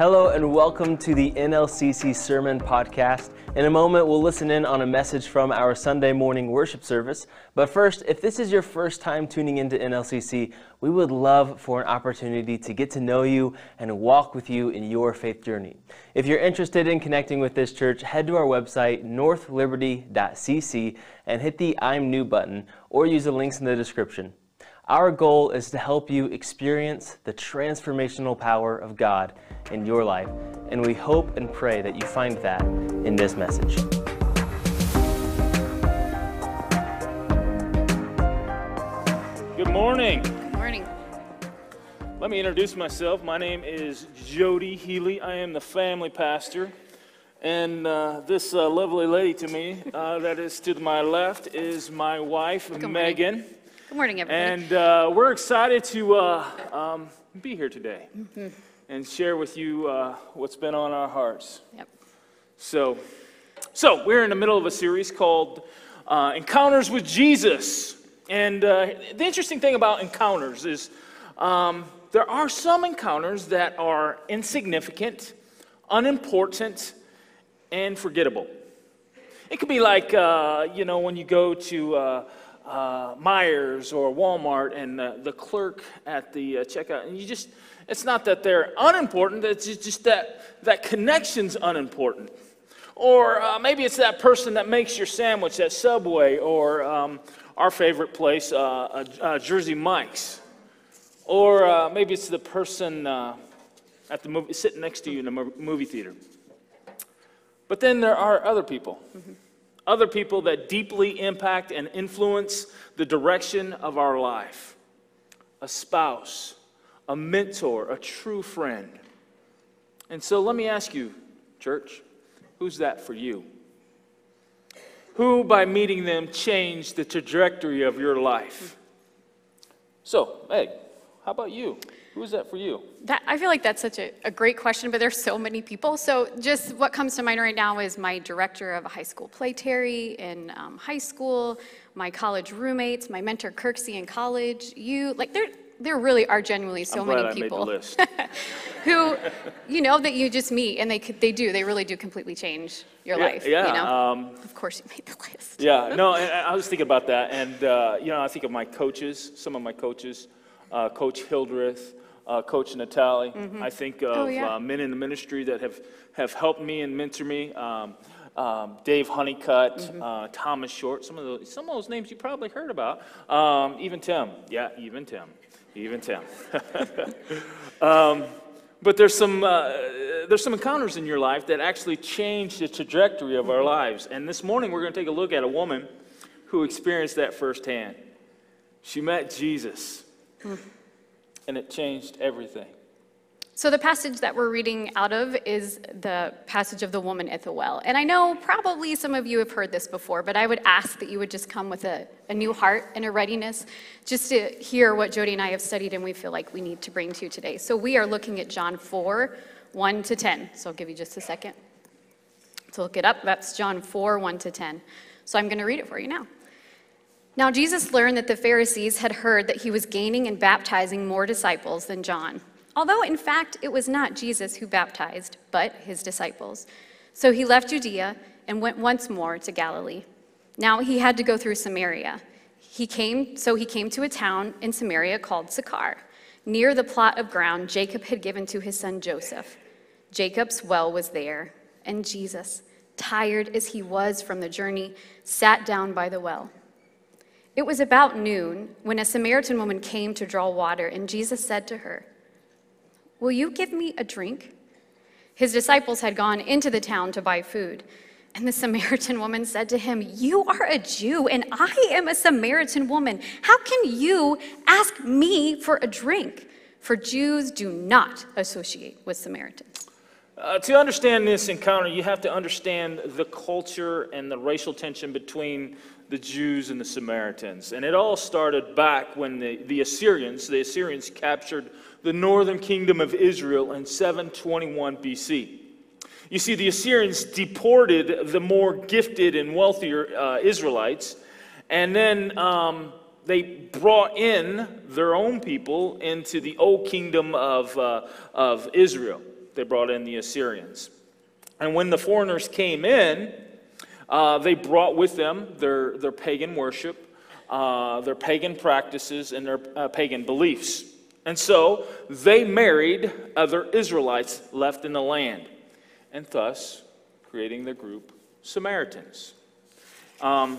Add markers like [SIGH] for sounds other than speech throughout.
Hello and welcome to the NLCC Sermon Podcast. In a moment, we'll listen in on a message from our Sunday morning worship service. But first, if this is your first time tuning into NLCC, we would love for an opportunity to get to know you and walk with you in your faith journey. If you're interested in connecting with this church, head to our website, northliberty.cc, and hit the I'm New button or use the links in the description. Our goal is to help you experience the transformational power of God in your life, and we hope and pray that you find that in this message. Good morning. Good morning. Let me introduce myself. My name is Jody Healy. I am the family pastor. And uh, this uh, lovely lady to me, uh, that is to my left, is my wife, morning. Megan. Good morning, everybody. And uh, we're excited to uh, um, be here today and share with you uh, what's been on our hearts. Yep. So, so we're in the middle of a series called uh, Encounters with Jesus. And uh, the interesting thing about encounters is um, there are some encounters that are insignificant, unimportant, and forgettable. It could be like, uh, you know, when you go to uh, uh, Meijers or Walmart and uh, the clerk at the uh, checkout, and you just, it's not that they're unimportant, it's just that that connection's unimportant. Or uh, maybe it's that person that makes your sandwich at Subway or um, our favorite place, uh, uh, Jersey Mike's. Or maybe it's the person at the movie, sitting next to you in the movie theater. But then there are other people. Other people that deeply impact and influence the direction of our life. A spouse, a mentor, a true friend. And so let me ask you, church, who's that for you? Who, by meeting them, changed the trajectory of your life? So, Meg, how about you? Who is that for you? That, I feel like that's such a, a great question, but there's so many people. So just what comes to mind right now is my director of a high school play, Terry, in um, high school, my college roommates, my mentor, Kirksey, in college. You, like, there, there really are genuinely so I'm glad many I people made the list. [LAUGHS] who, you know, that you just meet, and they, they do, they really do completely change your Yeah, life, yeah, you know? um, of course you made the list. Yeah, no, I I was thinking about that, and uh, you know, I think of my coaches, some of my coaches, uh, Coach Hildreth, uh, Coach Natali. I think of Oh, yeah. uh, men in the ministry that have have helped me and mentor me. Um, um, Dave Honeycutt, Mm-hmm. uh, Thomas Short, some of those, some of those names you probably heard about. Um, even Tim, yeah, even Tim, even Tim. [LAUGHS] Um, But there's some, uh, there's some encounters in your life that actually change the trajectory of our lives. And this morning, we're going to take a look at a woman who experienced that firsthand. She met Jesus, and it changed everything. So the passage that we're reading out of is the passage of the woman at the well. And I know probably some of you have heard this before, but I would ask that you would just come with a, a new heart and a readiness just to hear what Jody and I have studied and we feel like we need to bring to you today. So we are looking at John 4, 1 to 10. So I'll give you just a second to look it up. That's John 4, 1 to 10. So I'm going to read it for you now. Now, Jesus learned that the Pharisees had heard that he was gaining and baptizing more disciples than John, although in fact it was not Jesus who baptized, but his disciples. So he left Judea and went once more to Galilee. Now he had to go through Samaria. He came, so he came to a town in Samaria called Sychar, near the plot of ground Jacob had given to his son Joseph. Jacob's well was there, and Jesus, tired as he was from the journey, sat down by the well. It was about noon when a Samaritan woman came to draw water, and Jesus said to her, Will you give me a drink? His disciples had gone into the town to buy food. And the [LAUGHS] Samaritan woman said to him, You are a Jew, and I am a Samaritan woman. How can you ask me for a drink? For Jews do not associate with Samaritans. Uh, to understand this encounter, you have to understand the culture and the racial tension between the Jews and the Samaritans. And it all started back when the, the Assyrians, the Assyrians captured the northern kingdom of Israel in 721 BC. You see, the Assyrians deported the more gifted and wealthier uh, Israelites, and then um, they brought in their own people into the old kingdom of, uh, of Israel. They they brought in the Assyrians. And when the foreigners came in, uh, they brought with them their, their pagan worship, uh, their pagan practices, and their uh, pagan beliefs. And so they married other Israelites left in the land, and thus creating the group Samaritans. Um,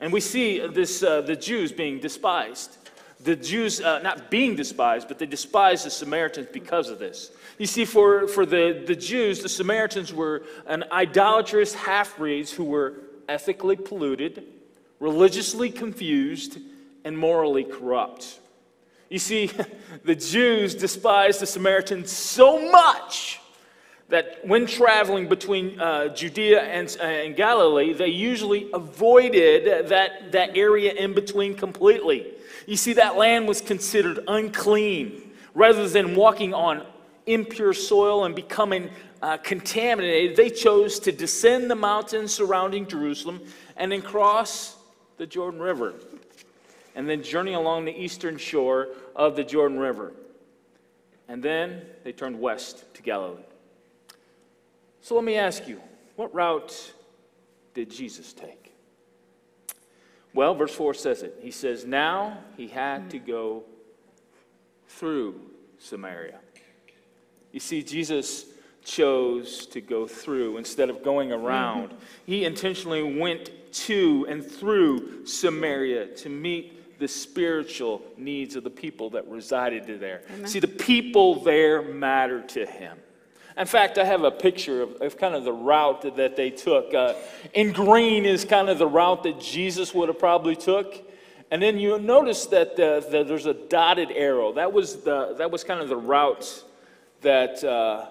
and we see this, uh, the Jews being despised. The Jews uh, not being despised, but they despised the Samaritans because of this. You see, for, for the, the Jews, the Samaritans were an idolatrous half breeds who were ethically polluted, religiously confused, and morally corrupt. You see, [LAUGHS] the Jews despised the Samaritans so much that when traveling between uh, Judea and, uh, and Galilee, they usually avoided that, that area in between completely. You see, that land was considered unclean. Rather than walking on impure soil and becoming uh, contaminated, they chose to descend the mountains surrounding Jerusalem and then cross the Jordan River and then journey along the eastern shore of the Jordan River. And then they turned west to Galilee. So let me ask you, what route did Jesus take? Well, verse 4 says it. He says, Now he had to go through Samaria. You see, Jesus chose to go through instead of going around. Mm-hmm. He intentionally went to and through Samaria to meet the spiritual needs of the people that resided there. Amen. See, the people there mattered to him. In fact, I have a picture of, of kind of the route that, they took. Uh, in green is kind of the route that Jesus would have probably took. And then you notice that, uh, that there's a dotted arrow. That was, the, that was kind of the route that uh,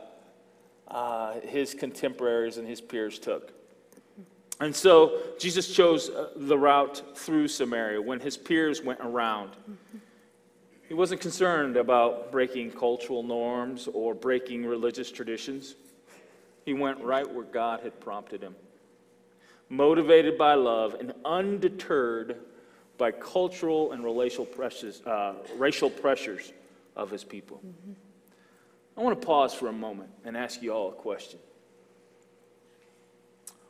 uh, his contemporaries and his peers took. And so Jesus chose uh, the route through Samaria when his peers went around. He wasn't concerned about breaking cultural norms or breaking religious traditions. He went right where God had prompted him. Motivated by love and undeterred by cultural and racial pressures, uh, racial pressures of his people. Mm-hmm. I want to pause for a moment and ask you all a question.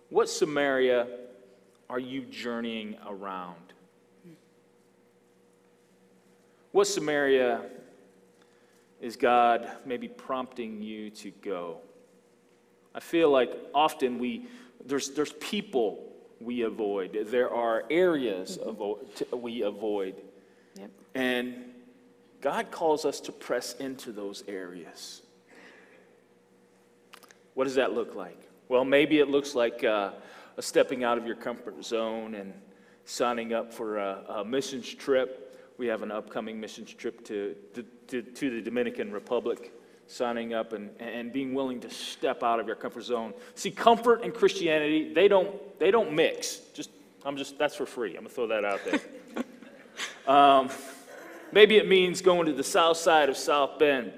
What Samaria are you journeying around? What Samaria is God maybe prompting you to go? I feel like often we, there's, there's people we avoid, there are areas mm-hmm. we avoid. Yep. And God calls us to press into those areas. What does that look like? Well, maybe it looks like uh, a stepping out of your comfort zone and signing up for a, a missions trip we have an upcoming missions trip to, to, to, the Dominican Republic, signing up and, and being willing to step out of your comfort zone. See, comfort and Christianity, they don't, they don't mix. Just, I'm just, that's for free. I'm going to throw that out there. [LAUGHS] um, maybe it means going to the south side of South Bend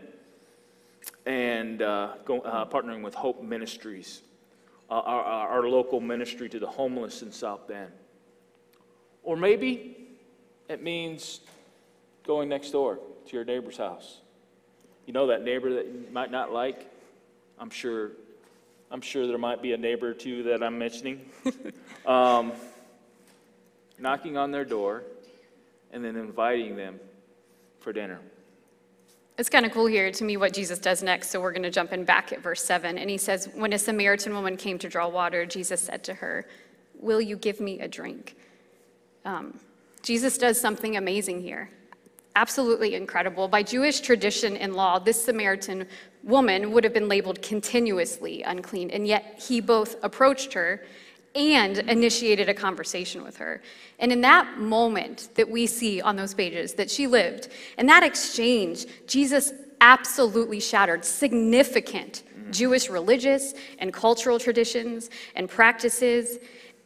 and uh, go, uh, partnering with Hope Ministries, uh, our, our local ministry to the homeless in South Bend. Or maybe it means going next door to your neighbor's house. You know that neighbor that you might not like? I'm sure, I'm sure there might be a neighbor or two that I'm mentioning. [LAUGHS] um, knocking on their door and then inviting them for dinner. It's kind of cool here to me what Jesus does next. So we're going to jump in back at verse 7. And he says, When a Samaritan woman came to draw water, Jesus said to her, Will you give me a drink? Um, Jesus does something amazing here absolutely incredible. By Jewish tradition and law, this Samaritan woman would have been labeled continuously unclean, and yet he both approached her and initiated a conversation with her. And in that moment that we see on those pages that she lived, in that exchange, Jesus absolutely shattered significant Jewish religious and cultural traditions and practices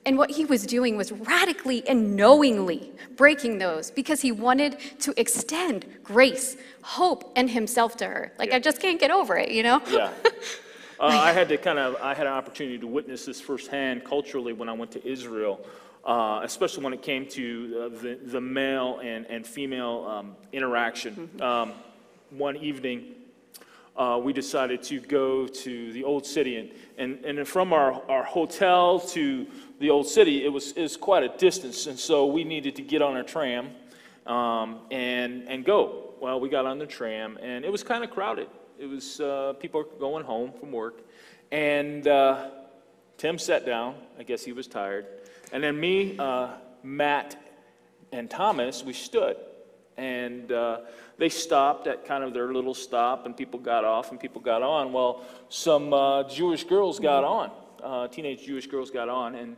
and what he was doing was radically and knowingly breaking those because he wanted to extend grace, hope, and himself to her. Like, yeah. I just can't get over it, you know? Yeah. [LAUGHS] Uh, I had to kind of, I had an opportunity to witness this firsthand culturally when I went to Israel, uh, especially when it came to uh, the, the male and, and female um, interaction. Mm-hmm. Um, one evening, uh, we decided to go to the old city. And, and, and from our, our hotel to the old city, it was, it was quite a distance. And so we needed to get on a tram um, and, and go. Well, we got on the tram, and it was kind of crowded. It was uh, people going home from work. And uh, Tim sat down. I guess he was tired. And then me, uh, Matt, and Thomas, we stood. And uh, they stopped at kind of their little stop, and people got off and people got on. Well, some uh, Jewish girls got on, uh, teenage Jewish girls got on, and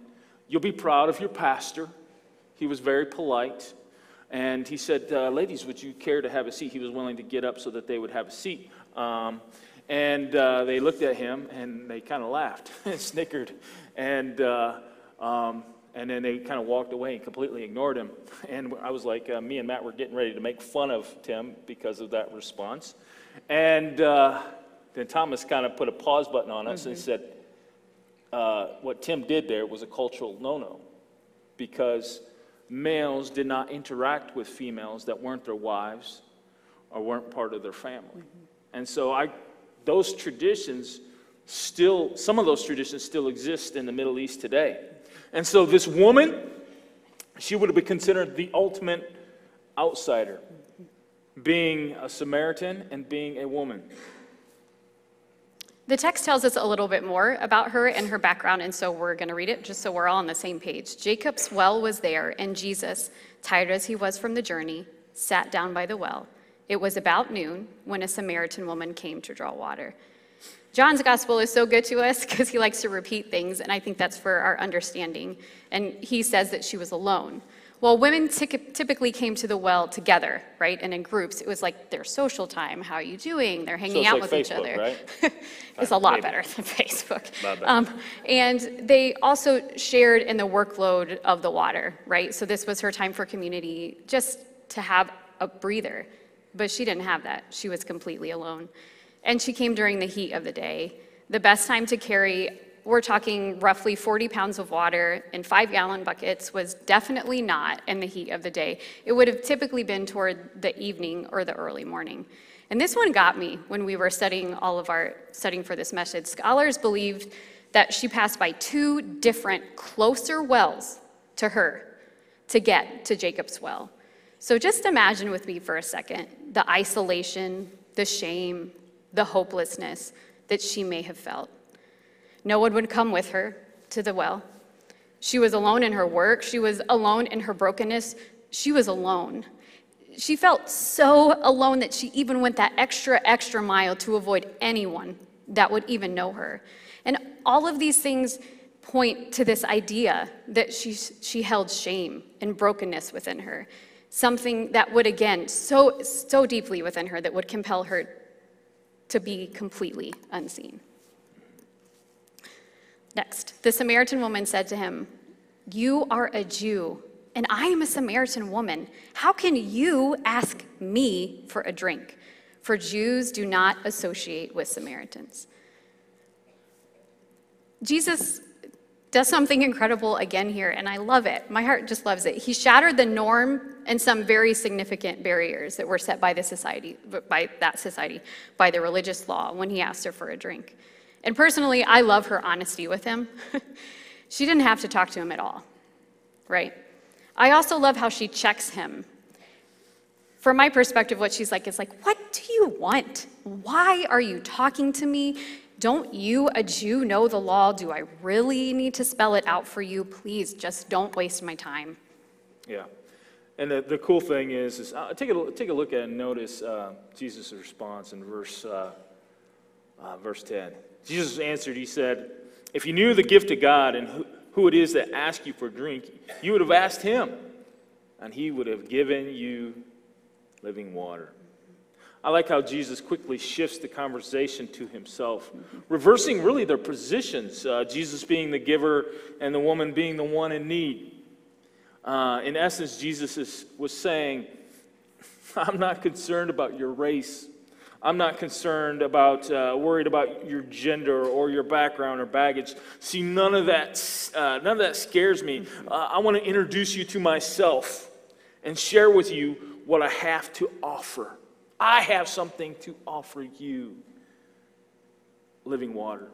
you'll be proud of your pastor. He was very polite. And he said, uh, Ladies, would you care to have a seat? He was willing to get up so that they would have a seat. Um, and uh, they looked at him and they kind of laughed [LAUGHS] and snickered. And uh, um, and then they kind of walked away and completely ignored him. [LAUGHS] And I was like, uh, me and Matt were getting ready to make fun of Tim because of that response. And uh, then Thomas kind of put a pause button on us mm-hmm. and said, uh, what Tim did there was a cultural no no because males did not interact with females that weren't their wives or weren't part of their family. Mm-hmm. And so I, those traditions still, some of those traditions still exist in the Middle East today. And so this woman, she would have been considered the ultimate outsider, being a Samaritan and being a woman. The text tells us a little bit more about her and her background, and so we're going to read it just so we're all on the same page. Jacob's well was there, and Jesus, tired as he was from the journey, sat down by the well. It was about noon when a Samaritan woman came to draw water. John's gospel is so good to us [LAUGHS] because he likes to repeat things, and I think that's for our understanding. And he says that she was alone. Well, women t- typically came to the well together, right? And in groups. It was like their social time. How are you doing? They're hanging so out like with Facebook, each other. Right? [LAUGHS] it's a lot Maybe. better than [LAUGHS] Facebook. Um, and they also shared in the workload of the water, right? So this was her time for community, just to have a breather. But she didn't have that. She was completely alone. And she came during the heat of the day. The best time to carry, we're talking roughly 40 pounds of water in five gallon buckets, was definitely not in the heat of the day. It would have typically been toward the evening or the early morning. And this one got me when we were studying all of our studying for this message. Scholars believed that she passed by two different closer wells to her to get to Jacob's well. So just imagine with me for a second the isolation, the shame, the hopelessness that she may have felt. No one would come with her to the well. She was alone in her work, she was alone in her brokenness, she was alone. She felt so alone that she even went that extra, extra mile to avoid anyone that would even know her. And all of these things point to this idea that she, she held shame and brokenness within her. Something that would, again, so, so deeply within her that would compel her to be completely unseen. Next, the Samaritan woman said to him, You are a Jew, and I am a Samaritan woman. How can you ask me for a drink? For Jews do not associate with Samaritans. Jesus does something incredible again here, and I love it. My heart just loves it. He shattered the norm and some very significant barriers that were set by the society, by that society, by the religious law when he asked her for a drink. And personally, I love her honesty with him. [LAUGHS] she didn't have to talk to him at all, right? I also love how she checks him. From my perspective, what she's like is like, What do you want? Why are you talking to me? Don't you, a Jew, know the law? Do I really need to spell it out for you? Please just don't waste my time. Yeah. And the, the cool thing is, is uh, take, a, take a look at and notice uh, Jesus' response in verse, uh, uh, verse 10. Jesus answered, He said, If you knew the gift of God and who, who it is that asks you for drink, you would have asked Him, and He would have given you living water. I like how Jesus quickly shifts the conversation to himself, reversing really their positions, uh, Jesus being the giver and the woman being the one in need. Uh, in essence, Jesus is, was saying, [LAUGHS] I'm not concerned about your race. I'm not concerned about, uh, worried about your gender or your background or baggage. See, none of that, uh, none of that scares me. Uh, I want to introduce you to myself and share with you what I have to offer. I have something to offer you. living water.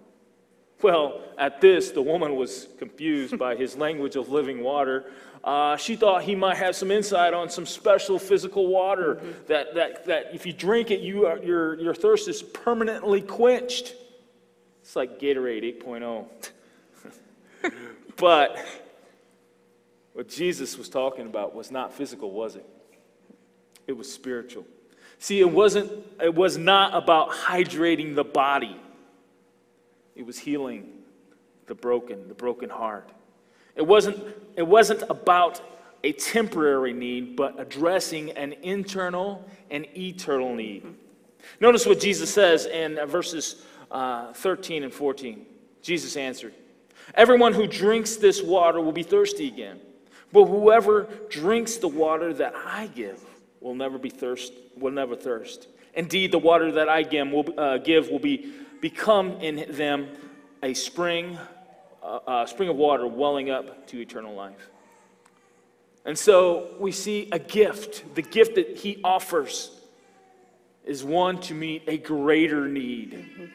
Well, at this, the woman was confused by his [LAUGHS] language of living water. Uh, she thought he might have some insight on some special physical water mm-hmm. that, that, that if you drink it, you are, your, your thirst is permanently quenched. It's like Gatorade 8.0. [LAUGHS] but what Jesus was talking about was not physical, was it? It was spiritual. See, it wasn't it was not about hydrating the body. It was healing the broken, the broken heart. It wasn't it wasn't about a temporary need, but addressing an internal and eternal need. Notice what Jesus says in verses uh, 13 and 14. Jesus answered, Everyone who drinks this water will be thirsty again. But whoever drinks the water that I give will never be thirst, will never thirst. Indeed, the water that I give will, uh, give will be become in them a spring, uh, a spring of water welling up to eternal life. And so we see a gift. The gift that he offers is one to meet a greater need,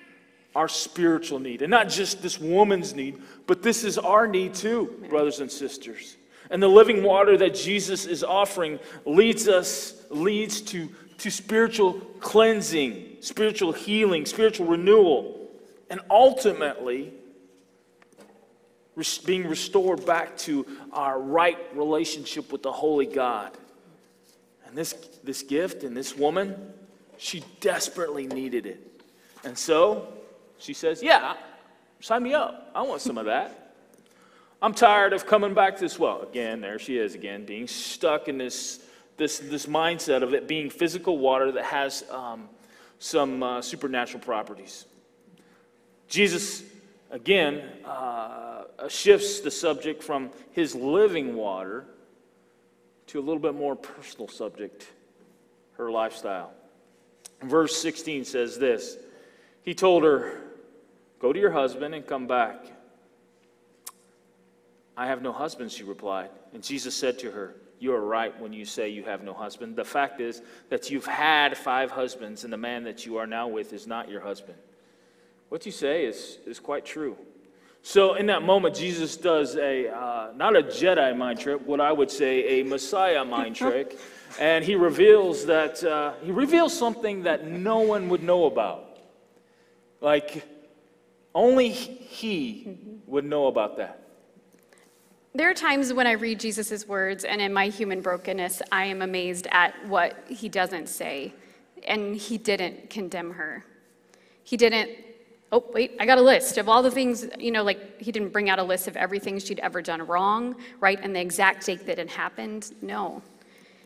our spiritual need. And not just this woman's need, but this is our need too, brothers and sisters. And the living water that Jesus is offering leads us, leads to, to spiritual cleansing, spiritual healing, spiritual renewal, and ultimately being restored back to our right relationship with the Holy God. And this, this gift and this woman, she desperately needed it. And so she says, Yeah, sign me up. I want some of that. I'm tired of coming back to this well. Again, there she is again, being stuck in this, this, this mindset of it being physical water that has um, some uh, supernatural properties. Jesus, again, uh, shifts the subject from his living water to a little bit more personal subject, her lifestyle. Verse 16 says this He told her, Go to your husband and come back. I have no husband, she replied. And Jesus said to her, You are right when you say you have no husband. The fact is that you've had five husbands, and the man that you are now with is not your husband. What you say is, is quite true. So, in that moment, Jesus does a, uh, not a Jedi mind trick, what I would say a Messiah mind [LAUGHS] trick. And he reveals that, uh, he reveals something that no one would know about. Like, only he would know about that. There are times when I read Jesus' words, and in my human brokenness, I am amazed at what he doesn't say. And he didn't condemn her. He didn't, oh, wait, I got a list of all the things, you know, like he didn't bring out a list of everything she'd ever done wrong, right? And the exact date that it happened. No.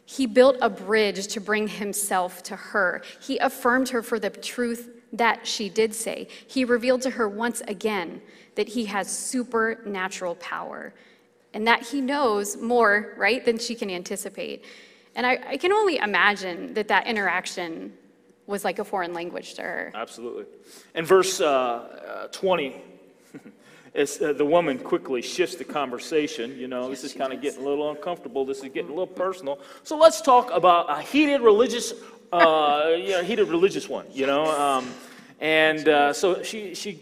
He built a bridge to bring himself to her. He affirmed her for the truth that she did say. He revealed to her once again that he has supernatural power and that he knows more, right, than she can anticipate. And I, I can only imagine that that interaction was like a foreign language to her. Absolutely. In verse uh, uh, 20, [LAUGHS] uh, the woman quickly shifts the conversation. You know, yes, this is kind of getting a little uncomfortable. This is getting a little personal. So let's talk about a heated religious, uh, [LAUGHS] you know, heated religious one. You know, um, and uh, so she she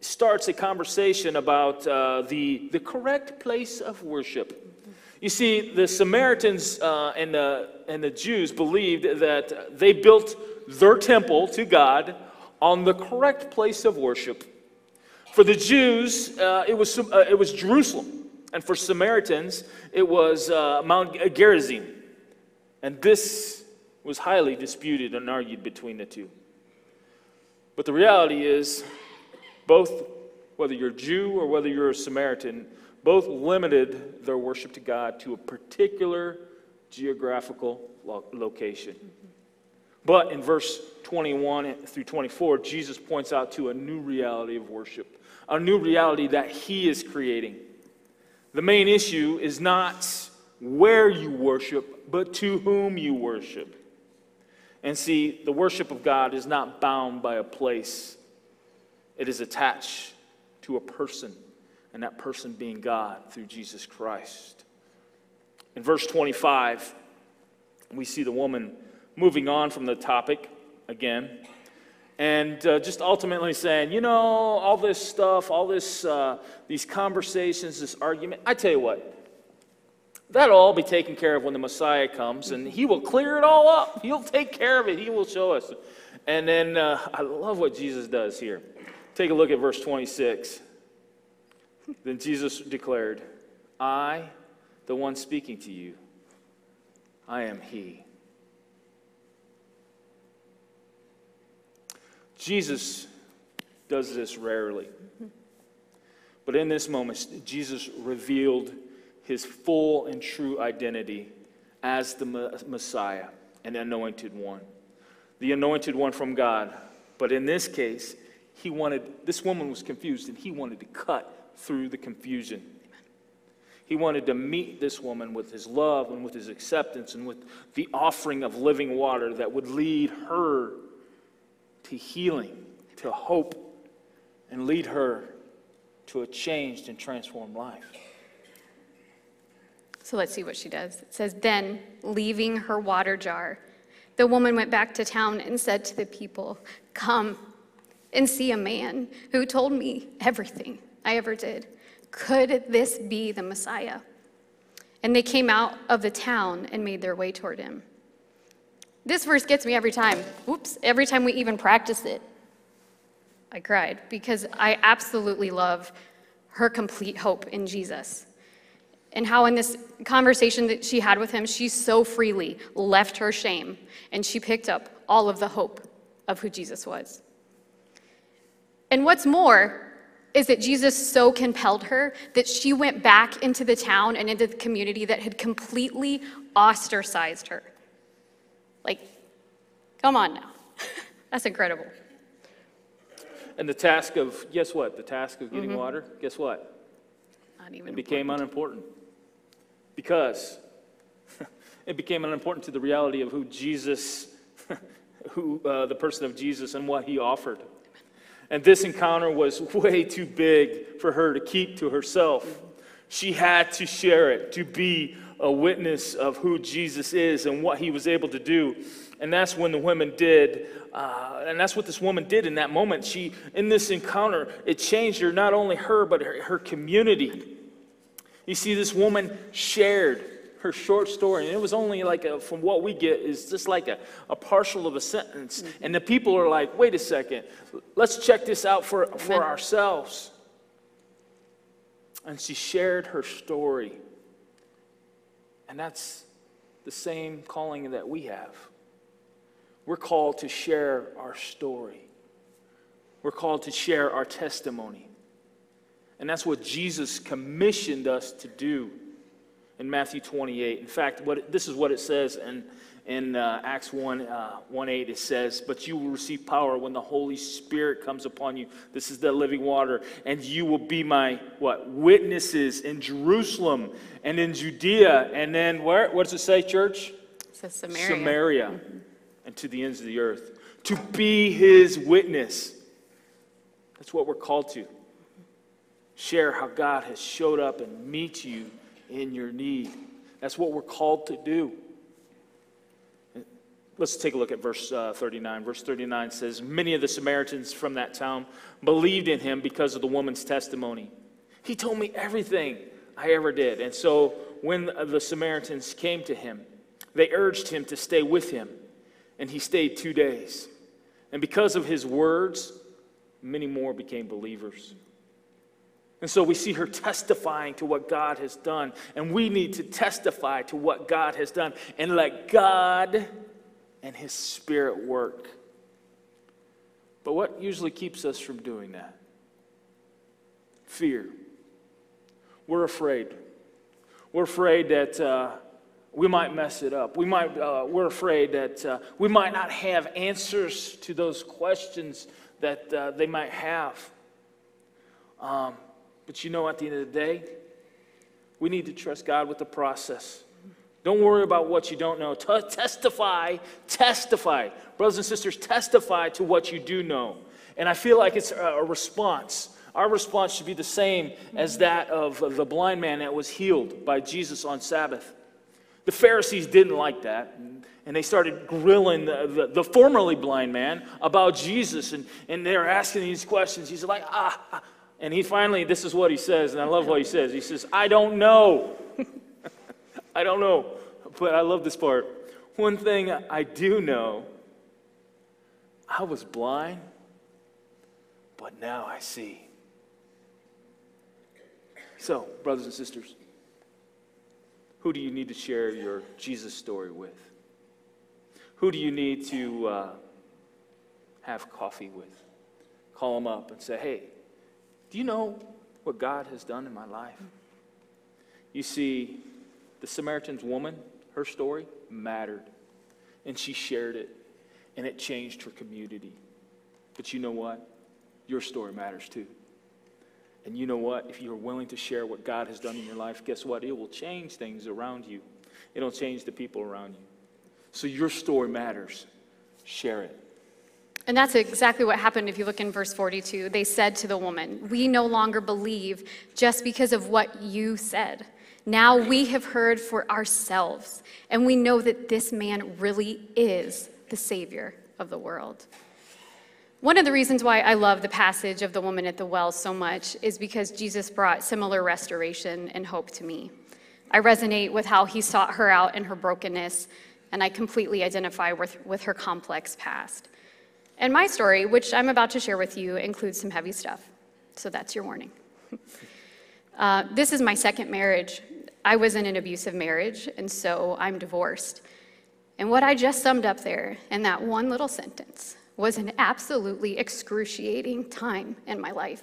starts a conversation about uh, the, the correct place of worship. You see, the Samaritans uh, and, the, and the Jews believed that they built their temple to God on the correct place of worship. For the Jews, uh, it, was, uh, it was Jerusalem. And for Samaritans, it was uh, Mount Gerizim. And this was highly disputed and argued between the two. But the reality is, both, whether you're Jew or whether you're a Samaritan, both limited their worship to God to a particular geographical lo- location. Mm-hmm. But in verse 21 through 24, Jesus points out to a new reality of worship, a new reality that he is creating. The main issue is not where you worship, but to whom you worship. And see, the worship of God is not bound by a place it is attached to a person, and that person being God through Jesus Christ. In verse 25, we see the woman moving on from the topic again. and uh, just ultimately saying, you know, all this stuff, all this, uh, these conversations, this argument, I tell you what, that'll all be taken care of when the Messiah comes, and he will clear it all up. He'll take care of it, he will show us. And then uh, I love what Jesus does here. Take a look at verse 26. Then Jesus declared, I, the one speaking to you, I am he. Jesus does this rarely. But in this moment, Jesus revealed his full and true identity as the Messiah and anointed one, the anointed one from God. But in this case, he wanted, this woman was confused and he wanted to cut through the confusion. He wanted to meet this woman with his love and with his acceptance and with the offering of living water that would lead her to healing, to hope, and lead her to a changed and transformed life. So let's see what she does. It says, Then, leaving her water jar, the woman went back to town and said to the people, Come and see a man who told me everything I ever did. Could this be the Messiah? And they came out of the town and made their way toward him. This verse gets me every time. Whoops, every time we even practice it. I cried because I absolutely love her complete hope in Jesus. And how, in this conversation that she had with him, she so freely left her shame and she picked up all of the hope of who Jesus was. And what's more is that Jesus so compelled her that she went back into the town and into the community that had completely ostracized her. Like, come on now. [LAUGHS] That's incredible. And the task of, guess what? The task of getting mm-hmm. water, guess what? Not even it became unimportant. Because [LAUGHS] it became unimportant to the reality of who Jesus, [LAUGHS] who uh, the person of Jesus and what he offered. And this encounter was way too big for her to keep to herself. She had to share it, to be a witness of who Jesus is and what he was able to do. And that's when the women did. Uh, and that's what this woman did in that moment. She, in this encounter, it changed her, not only her, but her, her community. You see, this woman shared her short story, and it was only like, a, from what we get, is just like a, a partial of a sentence. Mm-hmm. And the people are like, wait a second, let's check this out for, for ourselves. And she shared her story. And that's the same calling that we have. We're called to share our story, we're called to share our testimony. And that's what Jesus commissioned us to do in Matthew 28. In fact, what, this is what it says in, in uh, Acts 1, uh, 1 8. It says, But you will receive power when the Holy Spirit comes upon you. This is the living water. And you will be my, what? Witnesses in Jerusalem and in Judea. And then where? What does it say, church? It says Samaria. Samaria. Mm-hmm. And to the ends of the earth. To be his witness. That's what we're called to. Share how God has showed up and meet you in your need. That's what we're called to do. Let's take a look at verse uh, 39. Verse 39 says, Many of the Samaritans from that town believed in him because of the woman's testimony. He told me everything I ever did. And so when the Samaritans came to him, they urged him to stay with him. And he stayed two days. And because of his words, many more became believers. And so we see her testifying to what God has done. And we need to testify to what God has done and let God and His Spirit work. But what usually keeps us from doing that? Fear. We're afraid. We're afraid that uh, we might mess it up. We might, uh, we're afraid that uh, we might not have answers to those questions that uh, they might have. Um, but you know, at the end of the day, we need to trust God with the process. Don't worry about what you don't know. T- testify, testify. Brothers and sisters, testify to what you do know. And I feel like it's a response. Our response should be the same as that of the blind man that was healed by Jesus on Sabbath. The Pharisees didn't like that. And, they started grilling the, the, the, formerly blind man about Jesus. And, and they're asking these questions. He's like, ah, ah. And he finally, this is what he says. And I love what he says. He says, I don't know. [LAUGHS] I don't know. But I love this part. One thing I do know I was blind, but now I see. So, brothers and sisters, who do you need to share your Jesus story with? Who do you need to uh, have coffee with? Call them up and say, hey, do you know what God has done in my life? You see, the Samaritan's woman, her story mattered, and she shared it, and it changed her community. But you know what? Your story matters too. And you know what? If you're willing to share what God has done in your life, guess what? It will change things around you. It'll change the people around you. So your story matters. Share it. And that's exactly what happened if you look in verse 42. They said to the woman, We no longer believe just because of what you said. Now we have heard for ourselves, and we know that this man really is the Savior of the world. One of the reasons why I love the passage of the woman at the well so much is because Jesus brought similar restoration and hope to me. I resonate with how he sought her out in her brokenness, and I completely identify with, with her complex past. And my story, which I'm about to share with you, includes some heavy stuff. So that's your warning. [LAUGHS] uh, this is my second marriage. I was in an abusive marriage, and so I'm divorced. And what I just summed up there in that one little sentence was an absolutely excruciating time in my life.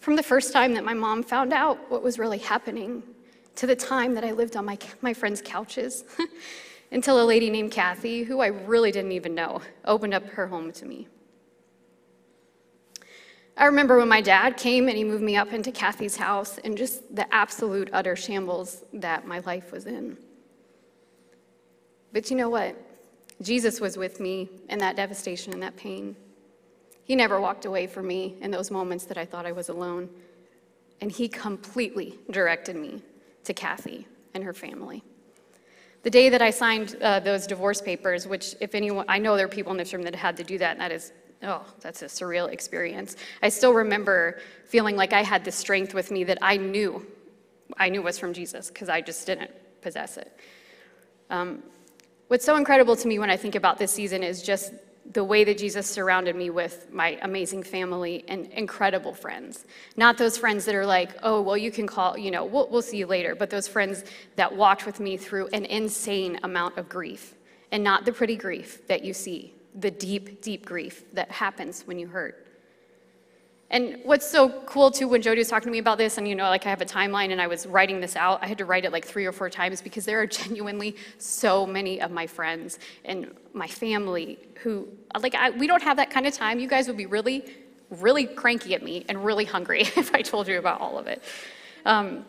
From the first time that my mom found out what was really happening to the time that I lived on my, my friends' couches [LAUGHS] until a lady named Kathy, who I really didn't even know, opened up her home to me. I remember when my dad came and he moved me up into Kathy's house and just the absolute utter shambles that my life was in. But you know what? Jesus was with me in that devastation and that pain. He never walked away from me in those moments that I thought I was alone. And he completely directed me to Kathy and her family. The day that I signed uh, those divorce papers, which, if anyone, I know there are people in this room that had to do that, and that is, oh, that's a surreal experience. I still remember feeling like I had the strength with me that I knew, I knew was from Jesus, because I just didn't possess it. Um, What's so incredible to me when I think about this season is just the way that Jesus surrounded me with my amazing family and incredible friends. Not those friends that are like, oh, well, you can call, you know, we'll, we'll see you later, but those friends that walked with me through an insane amount of grief and not the pretty grief that you see, the deep, deep grief that happens when you hurt. And what's so cool too, when Jody was talking to me about this, and you know, like I have a timeline and I was writing this out, I had to write it like three or four times because there are [LAUGHS] genuinely so many of my friends and my family who, like, I, we don't have that kind of time. You guys would be really, really cranky at me and really hungry [LAUGHS] if I told you about all of it. Um,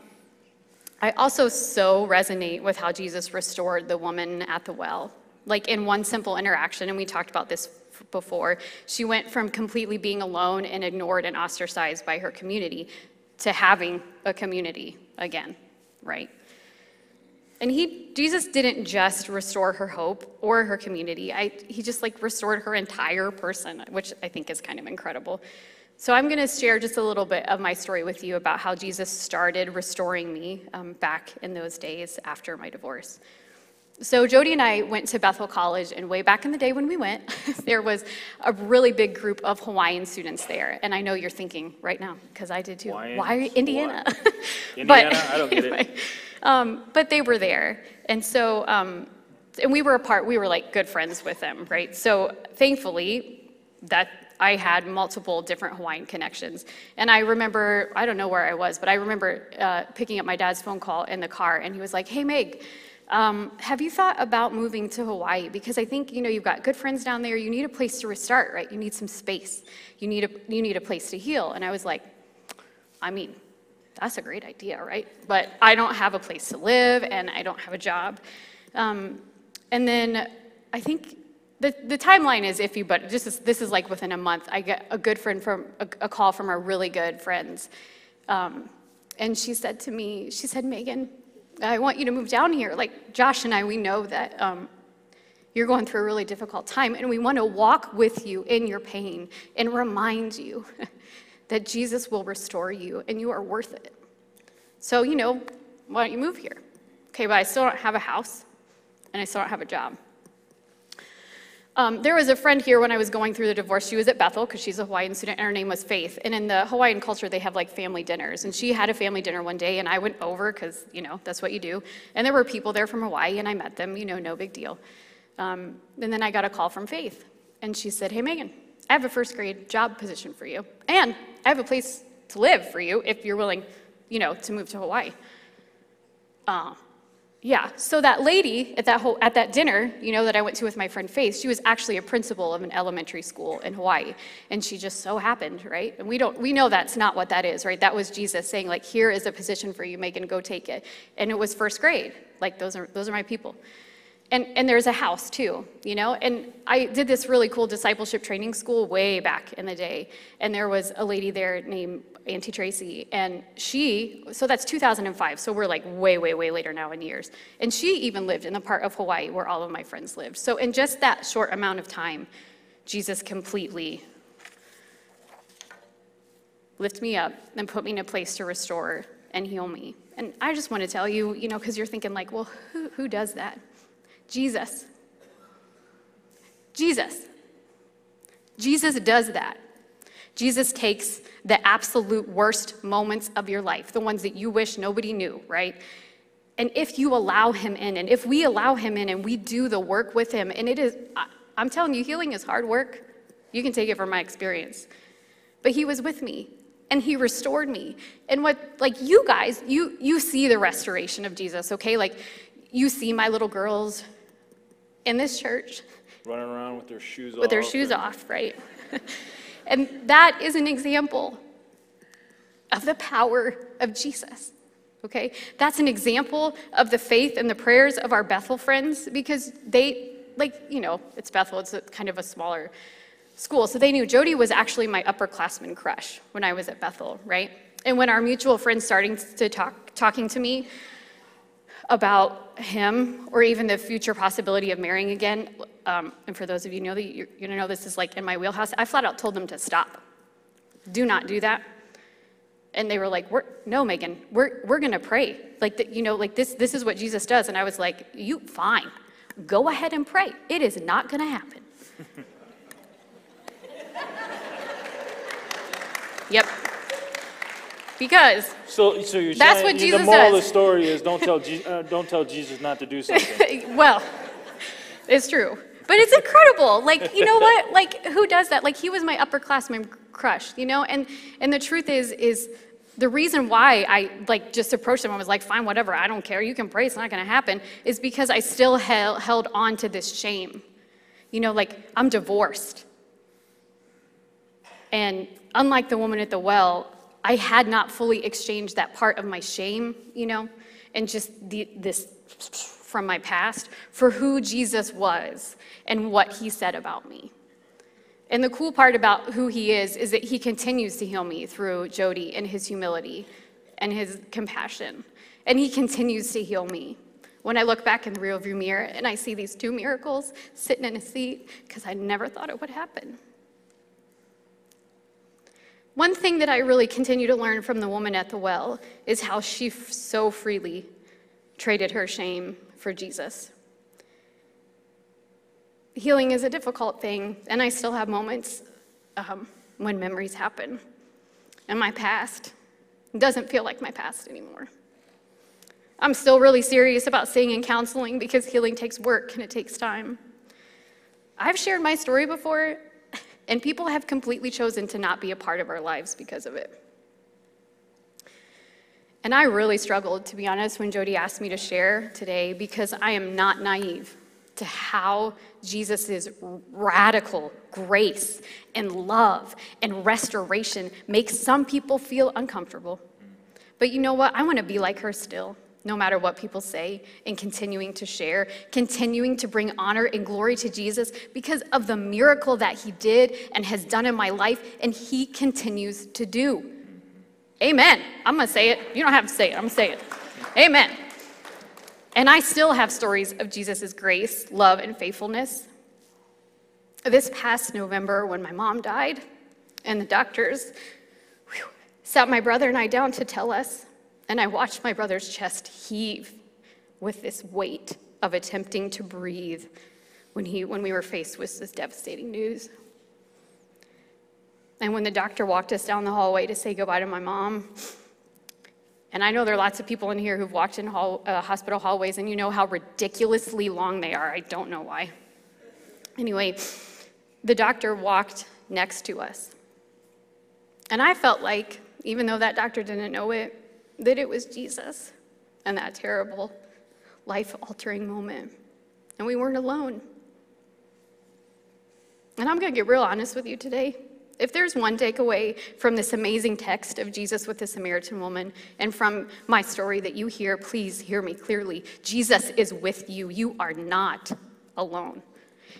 I also so resonate with how Jesus restored the woman at the well. Like in one simple interaction, and we talked about this before. She went from completely being alone and ignored and ostracized by her community to having a community again, right? And he, Jesus didn't just restore her hope or her community. I, he just like restored her entire person, which I think is kind of incredible. So I'm going to share just a little bit of my story with you about how Jesus started restoring me um, back in those days after my divorce. So Jody and I went to Bethel College, and way back in the day when we went, [LAUGHS] there was a really big group of Hawaiian students there. And I know you're thinking right now, because I did too. Hawaiian? Why Indiana? [LAUGHS] Indiana? but, I don't [LAUGHS] get anyway, it. Um, but they were there, and so um, and we were apart. We were like good friends with them, right? So thankfully, that I had multiple different Hawaiian connections. And I remember, I don't know where I was, but I remember uh, picking up my dad's phone call in the car, and he was like, "Hey, Meg." Um, have you thought about moving to Hawaii? Because I think you know you've got good friends down there. You need a place to restart, right? You need some space. You need a you need a place to heal. And I was like, I mean, that's a great idea, right? But I don't have a place to live, and I don't have a job. Um, and then I think the, the timeline is iffy, but just as, this is like within a month. I get a good friend from a, a call from our really good friends, um, and she said to me, she said, Megan, I want you to move down here. Like Josh and I, we know that um, you're going through a really difficult time, and we want to walk with you in your pain and remind you [LAUGHS] that Jesus will restore you and you are worth it. So, you know, why don't you move here? Okay, but I still don't have a house and I still don't have a job. Um, there was a friend here when I was going through the divorce. She was at Bethel because she's a Hawaiian student, and her name was Faith. And in the Hawaiian culture, they have like family dinners. And she had a family dinner one day, and I went over because, you know, that's what you do. And there were people there from Hawaii, and I met them, you know, no big deal. Um, and then I got a call from Faith, and she said, Hey, Megan, I have a first grade job position for you, and I have a place to live for you if you're willing, you know, to move to Hawaii. Uh, yeah, so that lady at that, whole, at that dinner, you know, that I went to with my friend Faith, she was actually a principal of an elementary school in Hawaii. And she just so happened, right? And we don't, we know that's not what that is, right? That was Jesus saying, like, here is a position for you, Megan, go take it. And it was first grade. Like, those are, those are my people. And, and there's a house too, you know? And I did this really cool discipleship training school way back in the day. And there was a lady there named Auntie Tracy. And she, so that's 2005. So we're like way, way, way later now in years. And she even lived in the part of Hawaii where all of my friends lived. So in just that short amount of time, Jesus completely lift me up and put me in a place to restore and heal me. And I just want to tell you, you know, because you're thinking like, well, who, who does that? Jesus. Jesus. Jesus does that. Jesus takes the absolute worst moments of your life, the ones that you wish nobody knew, right? And if you allow him in, and if we allow him in and we do the work with him, and it is, I'm telling you, healing is hard work. You can take it from my experience. But he was with me and he restored me. And what, like you guys, you, you see the restoration of Jesus, okay? Like you see my little girls in this church. Running around with their shoes with off. With their shoes off, right? [LAUGHS] and that is an example of the power of Jesus. Okay? That's an example of the faith and the prayers of our Bethel friends because they, like, you know, it's Bethel, it's a, kind of a smaller school. So they knew Jody was actually my upperclassman crush when I was at Bethel, right? And when our mutual friends starting to talk, talking to me about him or even the future possibility of marrying again, um, and for those of you know that you're, know this is like in my wheelhouse, I flat out told them to stop. Do not do that. And they were like, we're, no, Megan, we're, we're gonna pray. Like, the, you know, like this, this is what Jesus does. And I was like, you, fine, go ahead and pray. It is not gonna happen. [LAUGHS] yep. Because so, so you're that's saying what Jesus the moral does. of the story is don't tell, Je- uh, don't tell Jesus not to do [LAUGHS] something. well, it's true. But it's incredible. Like, you know what? [LAUGHS] Like, who does that? Like, he was my upperclassman crush, you know? And and the truth is, is the reason why I like just approached him and was like, fine, whatever, I don't care, you can pray, it's not gonna happen, is because I still held, held on to this shame. You know, like, I'm divorced. And unlike the woman at the well, I had not fully exchanged that part of my shame, you know, and just the, this from my past for who Jesus was and what he said about me. And the cool part about who he is is that he continues to heal me through Jody and his humility and his compassion. And he continues to heal me. When I look back in the rearview mirror and I see these two miracles sitting in a seat, because I never thought it would happen. One thing that I really continue to learn from the woman at the well is how she so freely traded her shame for Jesus. Healing is a difficult thing, and I still have moments um, when memories happen. And my past doesn't feel like my past anymore. I'm still really serious about staying in counseling because healing takes work and it takes time. I've shared my story before, and people have completely chosen to not be a part of our lives because of it. And I really struggled, to be honest, when Jody asked me to share today because I am not naive to how Jesus' radical grace and love and restoration makes some people feel uncomfortable. But you know what? I want to be like her still no matter what people say, and continuing to share, continuing to bring honor and glory to Jesus because of the miracle that he did and has done in my life, and he continues to do. Amen. I'm going to say it. You don't have to say it. I'm going to say it. Amen. And I still have stories of Jesus' grace, love, and faithfulness. This past November, when my mom died, and the doctors whew, sat my brother and I down to tell us, and I watched my brother's chest heave with this weight of attempting to breathe when, he, when we were faced with this devastating news. And when the doctor walked us down the hallway to say goodbye to my mom, and I know there are lots of people in here who've walked in hall, uh, hospital hallways and you know how ridiculously long they are. I don't know why. Anyway, the doctor walked next to us. And I felt like, even though that doctor didn't know it, that it was Jesus and that terrible, life altering moment. And we weren't alone. And I'm going to get real honest with you today. If there's one takeaway from this amazing text of Jesus with the Samaritan woman and from my story that you hear, please hear me clearly. Jesus is with you. You are not alone.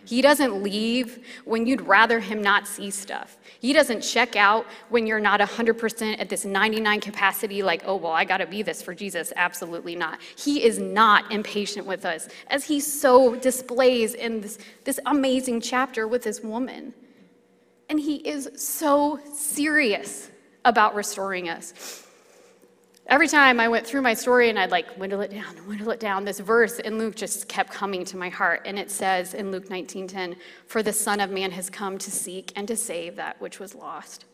He doesn't leave when you'd rather him not see stuff. He doesn't check out when you're not 100% at this 99 capacity, like, oh, well, I got to be this for Jesus. Absolutely not. He is not impatient with us, as he so displays in this, this amazing chapter with this woman. And he is so serious about restoring us. Every time I went through my story and I'd like dwindle it down, dwindle it down, this verse in Luke just kept coming to my heart. And it says in Luke 19:10, "For the Son of Man has come to seek and to save that which was lost."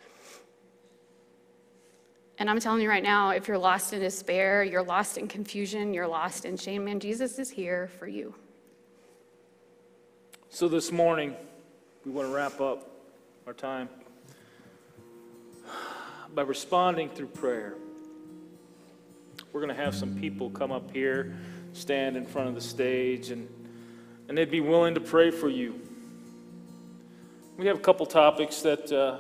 And I'm telling you right now, if you're lost in despair, you're lost in confusion, you're lost in shame, man, Jesus is here for you. So this morning, we want to wrap up our time by responding through prayer. We're going to have some people come up here, stand in front of the stage, and, and they'd be willing to pray for you. We have a couple topics that, uh,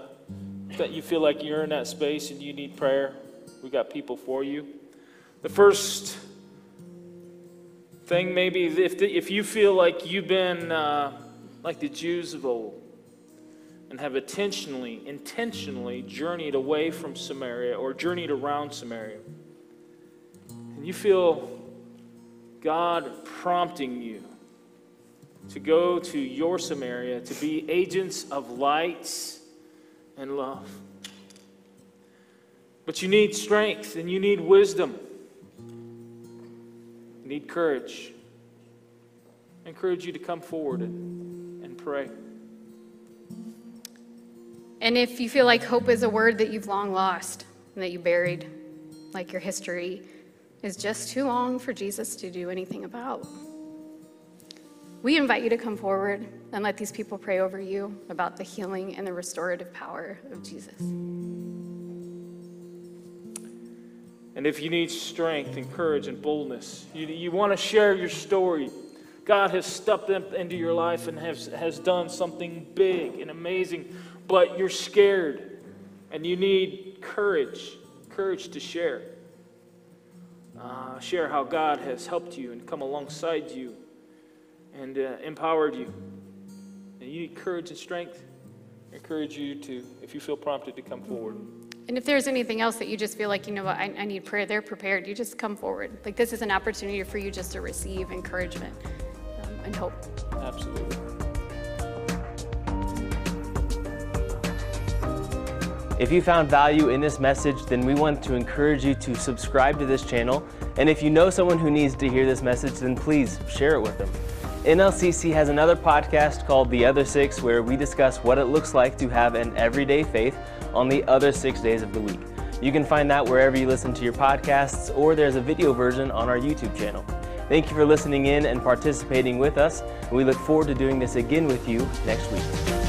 that you feel like you're in that space and you need prayer. We got people for you. The first thing, maybe, if, the, if you feel like you've been uh, like the Jews of old and have intentionally, intentionally journeyed away from Samaria or journeyed around Samaria and you feel God prompting you to go to your Samaria to be agents of light and love. But you need strength and you need wisdom. You need courage. I encourage you to come forward and, and pray. And if you feel like hope is a word that you've long lost and that you buried, like your history, is just too long for Jesus to do anything about. We invite you to come forward and let these people pray over you about the healing and the restorative power of Jesus. And if you need strength and courage and boldness, you, you want to share your story. God has stepped into your life and has, has done something big and amazing, but you're scared and you need courage, courage to share. Uh, share how God has helped you and come alongside you and uh, empowered you. And you need courage and strength. I encourage you to, if you feel prompted, to come forward. And if there's anything else that you just feel like, you know what, I, I need prayer, they're prepared. You just come forward. Like this is an opportunity for you just to receive encouragement um, and hope. Absolutely. If you found value in this message, then we want to encourage you to subscribe to this channel. And if you know someone who needs to hear this message, then please share it with them. NLCC has another podcast called The Other Six, where we discuss what it looks like to have an everyday faith on the other six days of the week. You can find that wherever you listen to your podcasts, or there's a video version on our YouTube channel. Thank you for listening in and participating with us. We look forward to doing this again with you next week.